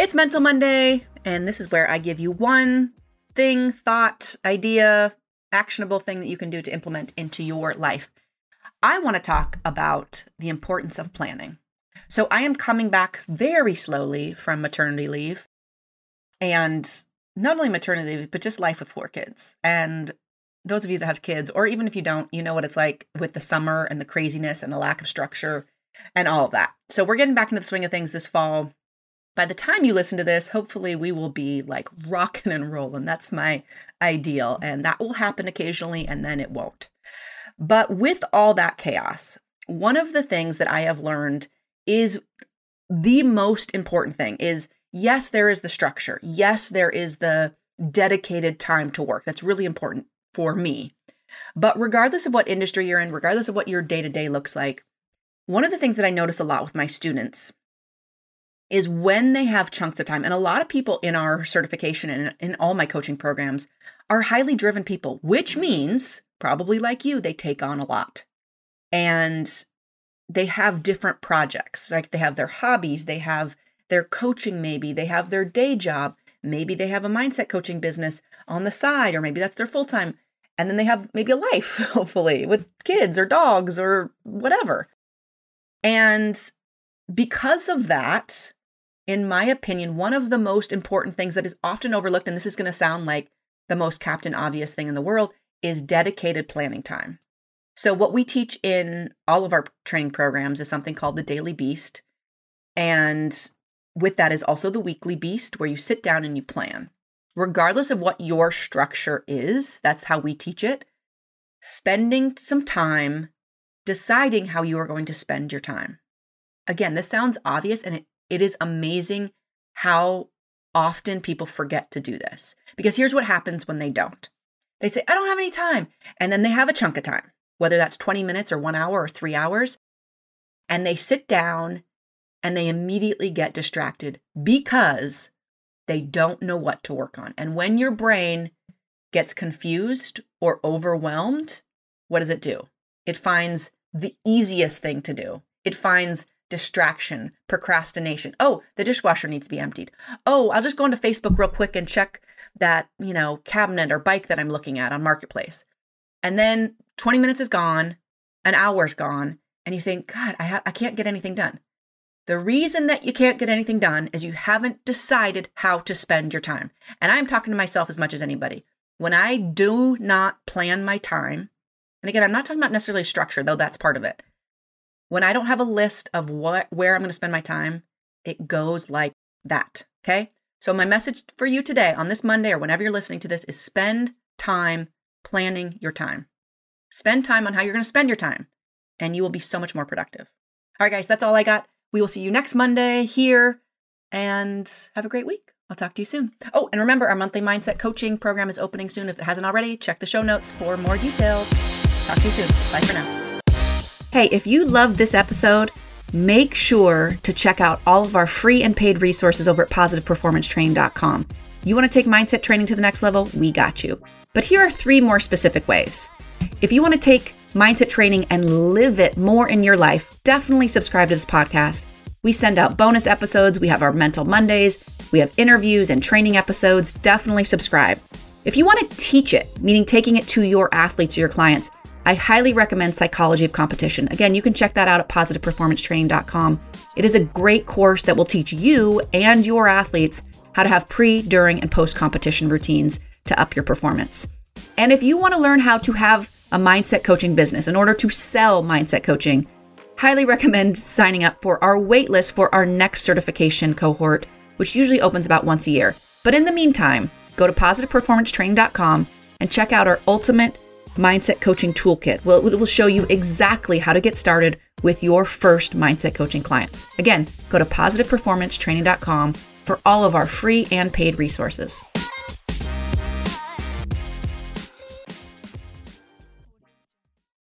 It's Mental Monday, and this is where I give you one thing, thought, idea, actionable thing that you can do to implement into your life. I want to talk about the importance of planning. So, I am coming back very slowly from maternity leave, and not only maternity leave, but just life with four kids. And those of you that have kids, or even if you don't, you know what it's like with the summer and the craziness and the lack of structure and all of that. So, we're getting back into the swing of things this fall by the time you listen to this, hopefully we will be like rocking and rolling. That's my ideal. And that will happen occasionally and then it won't. But with all that chaos, one of the things that I have learned is the most important thing is yes, there is the structure. Yes, there is the dedicated time to work. That's really important for me. But regardless of what industry you're in, regardless of what your day to day looks like, one of the things that I notice a lot with my students is when they have chunks of time. And a lot of people in our certification and in all my coaching programs are highly driven people, which means probably like you, they take on a lot. And they have different projects. Like they have their hobbies, they have their coaching, maybe, they have their day job, maybe they have a mindset coaching business on the side, or maybe that's their full time. And then they have maybe a life, hopefully, with kids or dogs or whatever. And because of that, in my opinion, one of the most important things that is often overlooked, and this is going to sound like the most captain obvious thing in the world, is dedicated planning time. So, what we teach in all of our training programs is something called the Daily Beast. And with that is also the Weekly Beast, where you sit down and you plan. Regardless of what your structure is, that's how we teach it. Spending some time deciding how you are going to spend your time. Again, this sounds obvious and it it is amazing how often people forget to do this. Because here's what happens when they don't they say, I don't have any time. And then they have a chunk of time, whether that's 20 minutes or one hour or three hours. And they sit down and they immediately get distracted because they don't know what to work on. And when your brain gets confused or overwhelmed, what does it do? It finds the easiest thing to do. It finds distraction, procrastination. Oh, the dishwasher needs to be emptied. Oh, I'll just go into Facebook real quick and check that, you know, cabinet or bike that I'm looking at on Marketplace. And then 20 minutes is gone, an hour's gone, and you think, God, I, ha- I can't get anything done. The reason that you can't get anything done is you haven't decided how to spend your time. And I'm talking to myself as much as anybody. When I do not plan my time, and again, I'm not talking about necessarily structure, though that's part of it. When I don't have a list of what where I'm going to spend my time, it goes like that, okay? So my message for you today on this Monday or whenever you're listening to this is spend time planning your time. Spend time on how you're going to spend your time and you will be so much more productive. All right guys, that's all I got. We will see you next Monday here and have a great week. I'll talk to you soon. Oh, and remember, our monthly mindset coaching program is opening soon. If it hasn't already, check the show notes for more details. Talk to you soon. Bye for now. Hey, if you loved this episode, make sure to check out all of our free and paid resources over at positiveperformancetraining.com. You want to take mindset training to the next level? We got you. But here are three more specific ways. If you want to take mindset training and live it more in your life, definitely subscribe to this podcast. We send out bonus episodes, we have our mental Mondays, we have interviews and training episodes. Definitely subscribe. If you want to teach it, meaning taking it to your athletes or your clients, I highly recommend Psychology of Competition. Again, you can check that out at positiveperformancetraining.com. It is a great course that will teach you and your athletes how to have pre, during, and post competition routines to up your performance. And if you want to learn how to have a mindset coaching business in order to sell mindset coaching, highly recommend signing up for our waitlist for our next certification cohort, which usually opens about once a year. But in the meantime, go to positiveperformancetraining.com and check out our ultimate mindset coaching toolkit. Well, it will show you exactly how to get started with your first mindset coaching clients. Again, go to positiveperformancetraining.com for all of our free and paid resources.